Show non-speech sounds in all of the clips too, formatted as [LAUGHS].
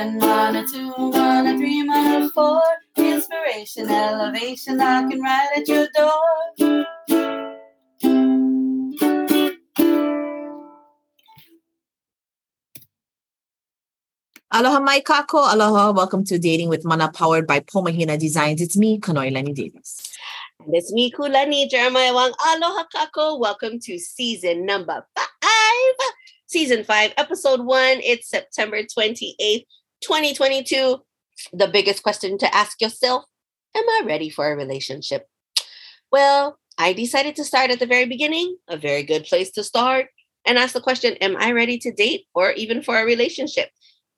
one, one or two, one or three, one or four. Inspiration, elevation, knocking right at your door. Aloha mai kako. Aloha. Welcome to Dating with Mana, powered by Pomahina Designs. It's me, Kanoi Lenny Davis. And it's me, Kulani Jeremiah Wang. Aloha kako. Welcome to season number five. Season five, episode one. It's September 28th, 2022. The biggest question to ask yourself Am I ready for a relationship? Well, I decided to start at the very beginning, a very good place to start, and ask the question Am I ready to date or even for a relationship?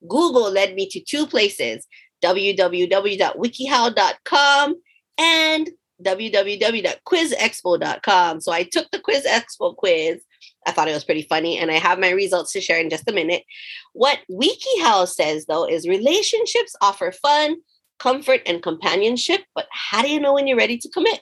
Google led me to two places www.wikihow.com and www.quizexpo.com. So I took the Quiz Expo quiz. I thought it was pretty funny, and I have my results to share in just a minute. What WikiHow says, though, is relationships offer fun, comfort, and companionship, but how do you know when you're ready to commit?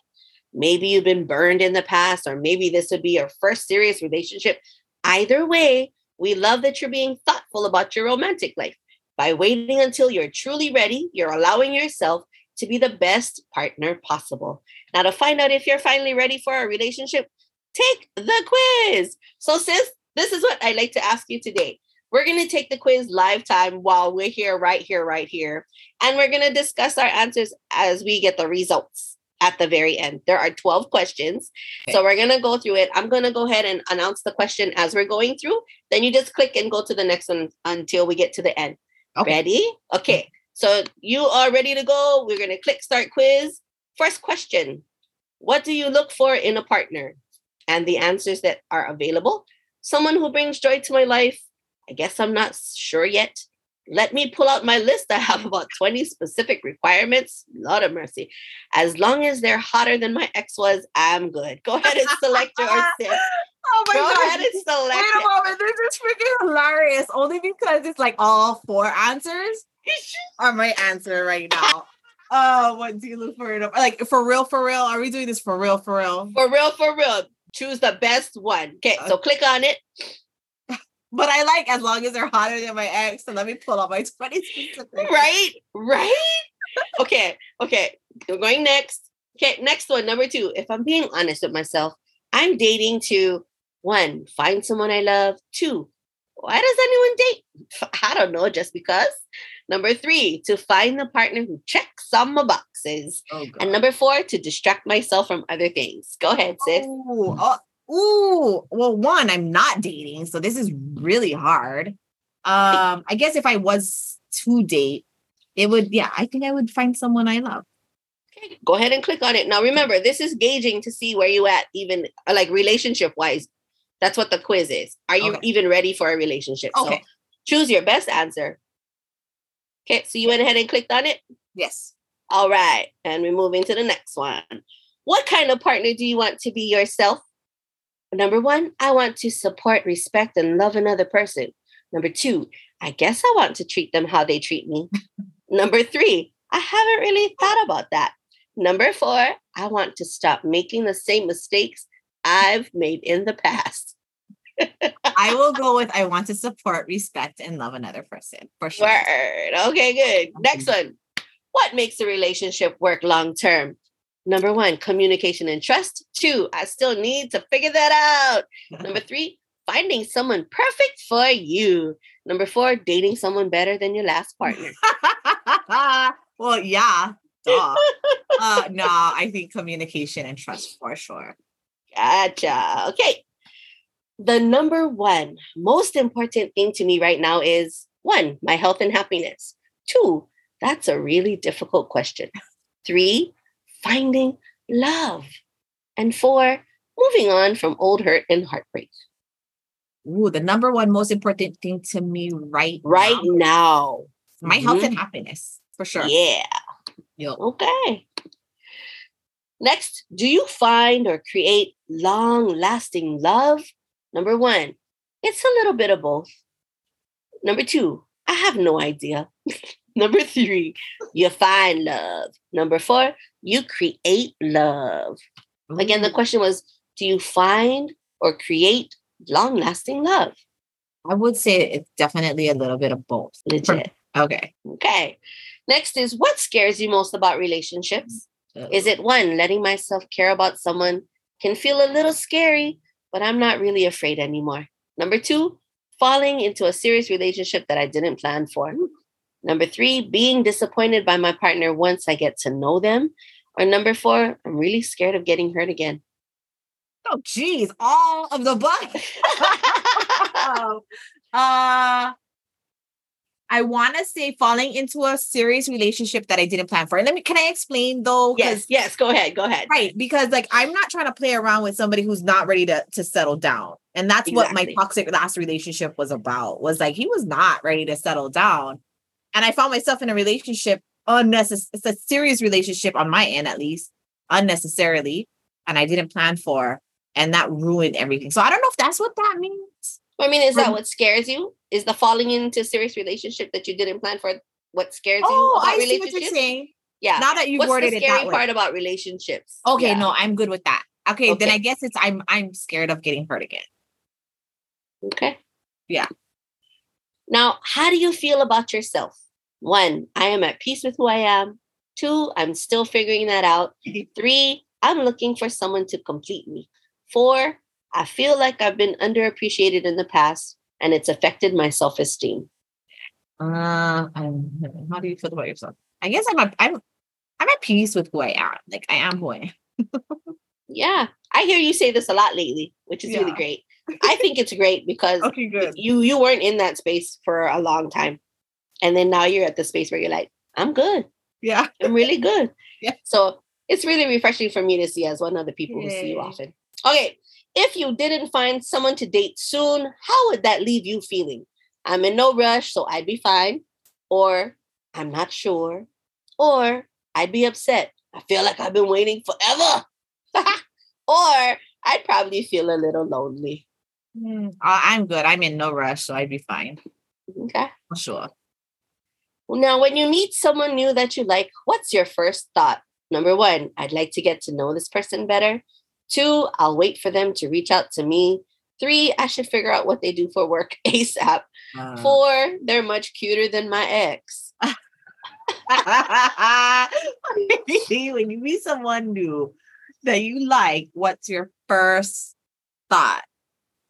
Maybe you've been burned in the past, or maybe this would be your first serious relationship. Either way, we love that you're being thoughtful about your romantic life. By waiting until you're truly ready, you're allowing yourself to be the best partner possible. Now, to find out if you're finally ready for a relationship, take the quiz. So, sis, this is what I'd like to ask you today. We're going to take the quiz live time while we're here, right here, right here. And we're going to discuss our answers as we get the results at the very end. There are 12 questions. Okay. So we're going to go through it. I'm going to go ahead and announce the question as we're going through. Then you just click and go to the next one until we get to the end. Okay. Ready? Okay. Mm-hmm. So you are ready to go. We're going to click start quiz. First question What do you look for in a partner? And the answers that are available someone who brings joy to my life. I guess I'm not sure yet. Let me pull out my list. I have about 20 specific requirements. Lord of mercy. As long as they're hotter than my ex was, I'm good. Go ahead and select your [LAUGHS] sis. Oh my Go god! Ahead and select Wait a moment, this is freaking hilarious. Only because it's like all four answers are my answer right now. [LAUGHS] Oh, what do you look for? Like for real, for real? Are we doing this for real, for real? For real, for real. Choose the best one. Okay, so click on it. [LAUGHS] But I like as long as they're hotter than my ex. So let me pull up my [LAUGHS] 20 Right, right. okay, okay. We're going next. Okay, next one, number two. If I'm being honest with myself, I'm dating to one, find someone I love. Two, why does anyone date? [LAUGHS] I don't know, just because. Number three, to find the partner who checks some boxes. Oh, and number four, to distract myself from other things. Go ahead, sis. Ooh, oh, ooh. Well, one, I'm not dating, so this is really hard. Um, I guess if I was to date, it would, yeah, I think I would find someone I love. Okay, go ahead and click on it. Now remember, this is gauging to see where you at, even like relationship wise. That's what the quiz is. Are you okay. even ready for a relationship? Okay. So choose your best answer. Okay, so you went ahead and clicked on it? Yes. All right. And we're moving to the next one. What kind of partner do you want to be yourself? Number one, I want to support, respect, and love another person. Number two, I guess I want to treat them how they treat me. [LAUGHS] Number three, I haven't really thought about that. Number four, I want to stop making the same mistakes I've made in the past. [LAUGHS] I will go with I want to support, respect, and love another person for sure. Word. Okay, good. Next one. What makes a relationship work long term? Number one, communication and trust. Two, I still need to figure that out. Number three, finding someone perfect for you. Number four, dating someone better than your last partner. [LAUGHS] well, yeah. Duh. uh, no, I think communication and trust for sure. Gotcha. Okay. The number one most important thing to me right now is one, my health and happiness. Two, that's a really difficult question. Three, finding love. And four, moving on from old hurt and heartbreak. Ooh, the number one most important thing to me right right now. now my mm-hmm. health and happiness, for sure. Yeah. Yep. Okay. Next, do you find or create long lasting love? Number one, it's a little bit of both. Number two, I have no idea. [LAUGHS] Number three, you find love. Number four, you create love. Again, the question was do you find or create long lasting love? I would say it's definitely a little bit of both. Legit. [LAUGHS] Okay. Okay. Next is what scares you most about relationships? Mm. Is it one, letting myself care about someone can feel a little scary, but I'm not really afraid anymore? Number two, falling into a serious relationship that I didn't plan for. Number three, being disappointed by my partner once I get to know them. Or number four, I'm really scared of getting hurt again. Oh, geez, all of the above. [LAUGHS] [LAUGHS] uh, I want to say falling into a serious relationship that I didn't plan for. And let me, can I explain though? Yes, yes, go ahead, go ahead. Right, because like I'm not trying to play around with somebody who's not ready to to settle down, and that's Exactly. what my toxic last relationship was about. Was like he was not ready to settle down, and I found myself in a relationship unnecessary. It's a serious relationship on my end, at least, unnecessarily, and I didn't plan for, and that ruined everything. So I don't know if that's what that means. I mean, is that Um, what scares you? Is the falling into a serious relationship that you didn't plan for what scares you Oh, about I see what you're saying. Yeah. Now that you What's worded the it scary that way. part about relationships? Okay, Yeah. no, I'm good with that. Okay, then I guess it's I'm I'm scared of getting hurt again. Okay. Yeah. Now, how do you feel about yourself? One, I am at peace with who I am. Two, I'm still figuring that out. [LAUGHS] Three, I'm looking for someone to complete me. Four, I feel like I've been underappreciated in the past and it's affected my self esteem. Uh, how do you feel about yourself? I guess I'm a, I'm I'm at peace with who I am. Like I am who I am. Yeah, I hear you say this a lot lately, which is really great. I think it's great because Okay, good. you you weren't in that space for a long time, and then now you're at the space where you're like, I'm good. Yeah. I'm really good. [LAUGHS] Yeah. So it's really refreshing for me to see as one of the people who see you often. Okay. If you didn't find someone to date soon, how would that leave you feeling? I'm in no rush, so I'd be fine. Or I'm not sure. Or I'd be upset. I feel like I've been waiting forever. [LAUGHS] or I'd probably feel a little lonely. Mm, I'm good. I'm in no rush, so I'd be fine. Okay. For sure. Now, when you meet someone new that you like, what's your first thought? Number one, I'd like to get to know this person better. Two, I'll wait for them to reach out to me. Three, I should figure out what they do for work [LAUGHS] ASAP. Uh, Four, they're much cuter than my ex. [LAUGHS] See, when you meet someone new that you like, what's your first thought?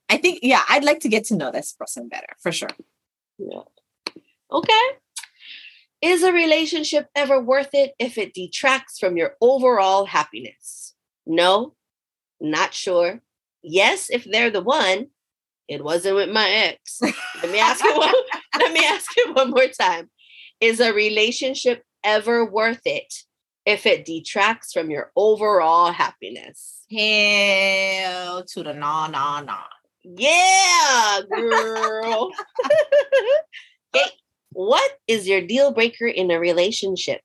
I think, yeah, I'd like to get to know this person better for sure. Yeah. Okay. Is a relationship ever worth it if it detracts from your overall happiness? No, not sure. Yes, if they're the one. It wasn't with my ex. Let me ask you one, [LAUGHS] let me ask you one more time. Is a relationship ever worth it if it detracts from your overall happiness? Hell to the no, no, no. Yeah, girl. [LAUGHS] okay. What is your deal breaker in a relationship?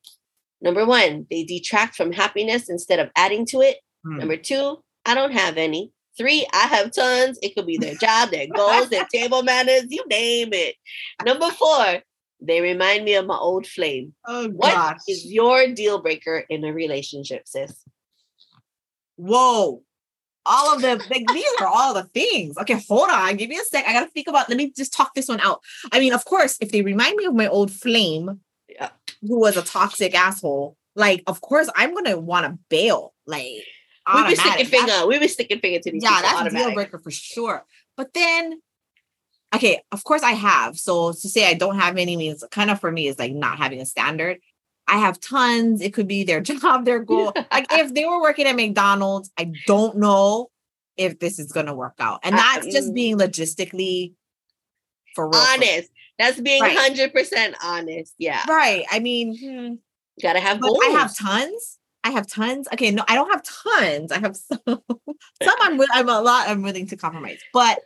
Number one, they detract from happiness instead of adding to it. Hmm. Number two, I don't have any. Three, I have tons. It could be their job, their goals, their table manners, you name it. Number four, they remind me of my old flame. [LAUGHS] Oh What gosh. is your deal breaker in a relationship, sis? Whoa. All of the like these are all the things. Okay, hold on. Give me a sec. I gotta think about. Let me just talk this one out. I mean, of course, if they remind me of my old flame, Yeah. who was a toxic asshole, like of course I'm gonna want to bail. Like We automatic. sticking That's- finger. We be sticking finger to these yeah, that's a deal breaker for sure. But then, okay, of course I have. So to say I don't have any means kind of for me is like not having a standard. I have tons. It could be their [LAUGHS] job, their [LAUGHS] goal. like if they were working at McDonald's, I don't know if this is gonna work out. And Uh, that's just mm. being logistically for real. honest. That's being Right. hundred percent honest. Yeah, Right. I mean, hmm, you gotta have but goals. I have tons. I have tons. Okay, no, I don't have tons. I have [LAUGHS] some. some I'm I'm a lot. I'm willing to compromise. But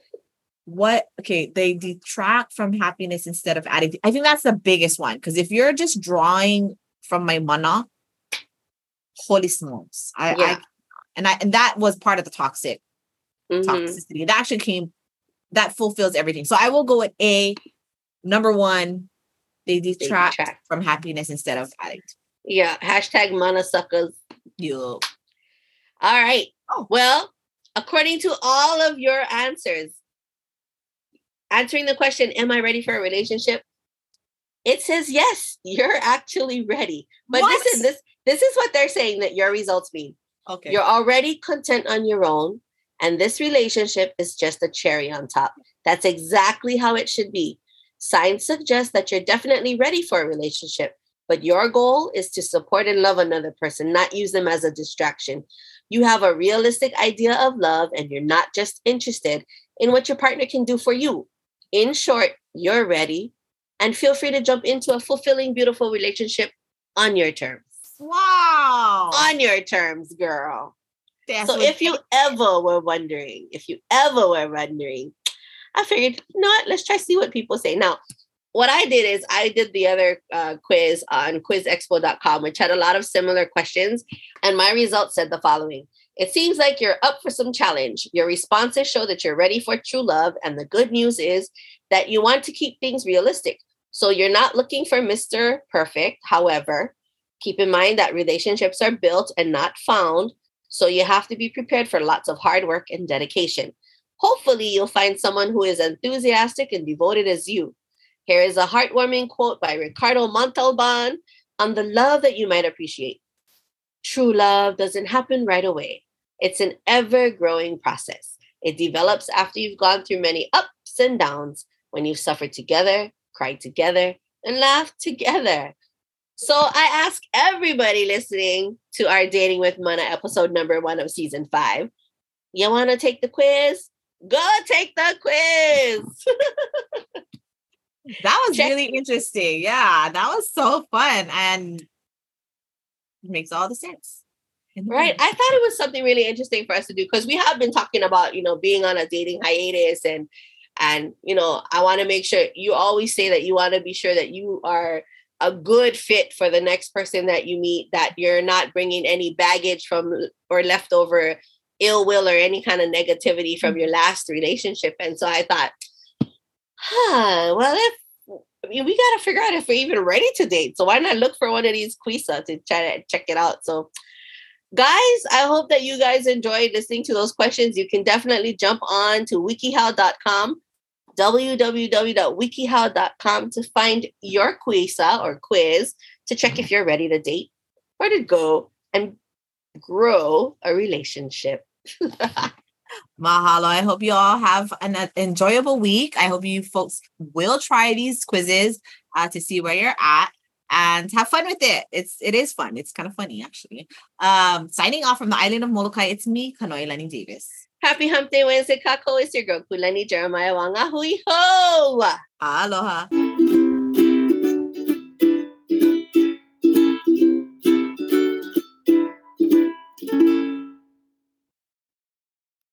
what? Okay, they detract from happiness instead of adding. I think that's the biggest one because if you're just drawing from my mana, holy smokes! I, Yeah. I and I and that was part of the toxic Mhm. toxicity. That actually came. That fulfills everything. So I will go with A. Number one, they They detract detract. from happiness instead of adding. to Yeah. Hashtag mana suckers. You. All right. Oh. Well, according to all of your answers, answering the question, "Am I ready for a relationship?" It says yes, you're actually ready. But What? listen, this this is what they're saying that your results mean. Okay. You're already content on your own, and this relationship is just a cherry on top. That's exactly how it should be. Signs suggest that you're definitely ready for a relationship, but your goal is to support and love another person, not use them as a distraction. You have a realistic idea of love, and you're not just interested in what your partner can do for you. In short, you're ready, and feel free to jump into a fulfilling, beautiful relationship on your terms. wow. On your terms, girl. That's So if you ever were wondering, if you ever were wondering, I figured, you know what, let's try to see what people say. Now, what I did is I did the other uh, quiz on quizexpo.com, which had a lot of similar questions. And my results said the following It seems like you're up for some challenge. Your responses show that you're ready for true love. And the good news is that you want to keep things realistic. So you're not looking for Mr. Perfect. However, keep in mind that relationships are built and not found. So you have to be prepared for lots of hard work and dedication. Hopefully, you'll find someone who is enthusiastic and devoted as you. Here is a heartwarming quote by Ricardo Montalban on the love that you might appreciate. True love doesn't happen right away. It's an ever growing process. It develops after you've gone through many ups and downs, when you've suffered together, cried together, and laughed together. So I ask everybody listening to our Dating with Mana episode number one of season five. You want to take the quiz? Go take the quiz. [LAUGHS] that was check- really interesting. Yeah, that was so fun and it makes all the sense. Right. I thought it was something really interesting for us to do because we have been talking about, you know, being on a dating hiatus and and you know, I want to make sure you always say that you want to be sure that you are a good fit for the next person that you meet that you're not bringing any baggage from or leftover ill will or any kind of negativity from your mm-hmm. last relationship. And so I thought, huh, well, if I mean, we got to figure out if we're even ready to date. So why not look for one of these quisa to try to check it out? So, guys, I hope that you guys enjoyed listening to those questions. You can definitely jump on to wikihow.com, www.wikihow.com to find your quisa or quiz to check if you're ready to date or to go and grow a relationship. [LAUGHS] Mahalo. I hope you all have an uh, enjoyable week. I hope you folks will try these quizzes uh, to see where you're at and have fun with it. It's it is fun. It's kind of funny actually. Um, signing off from the island of Molokai, it's me, Kanoi Lenny Davis. Happy Hump Day Wednesday, Kako. It's your girl, Kulani Jeremiah Wanga. Hui ho! Aloha.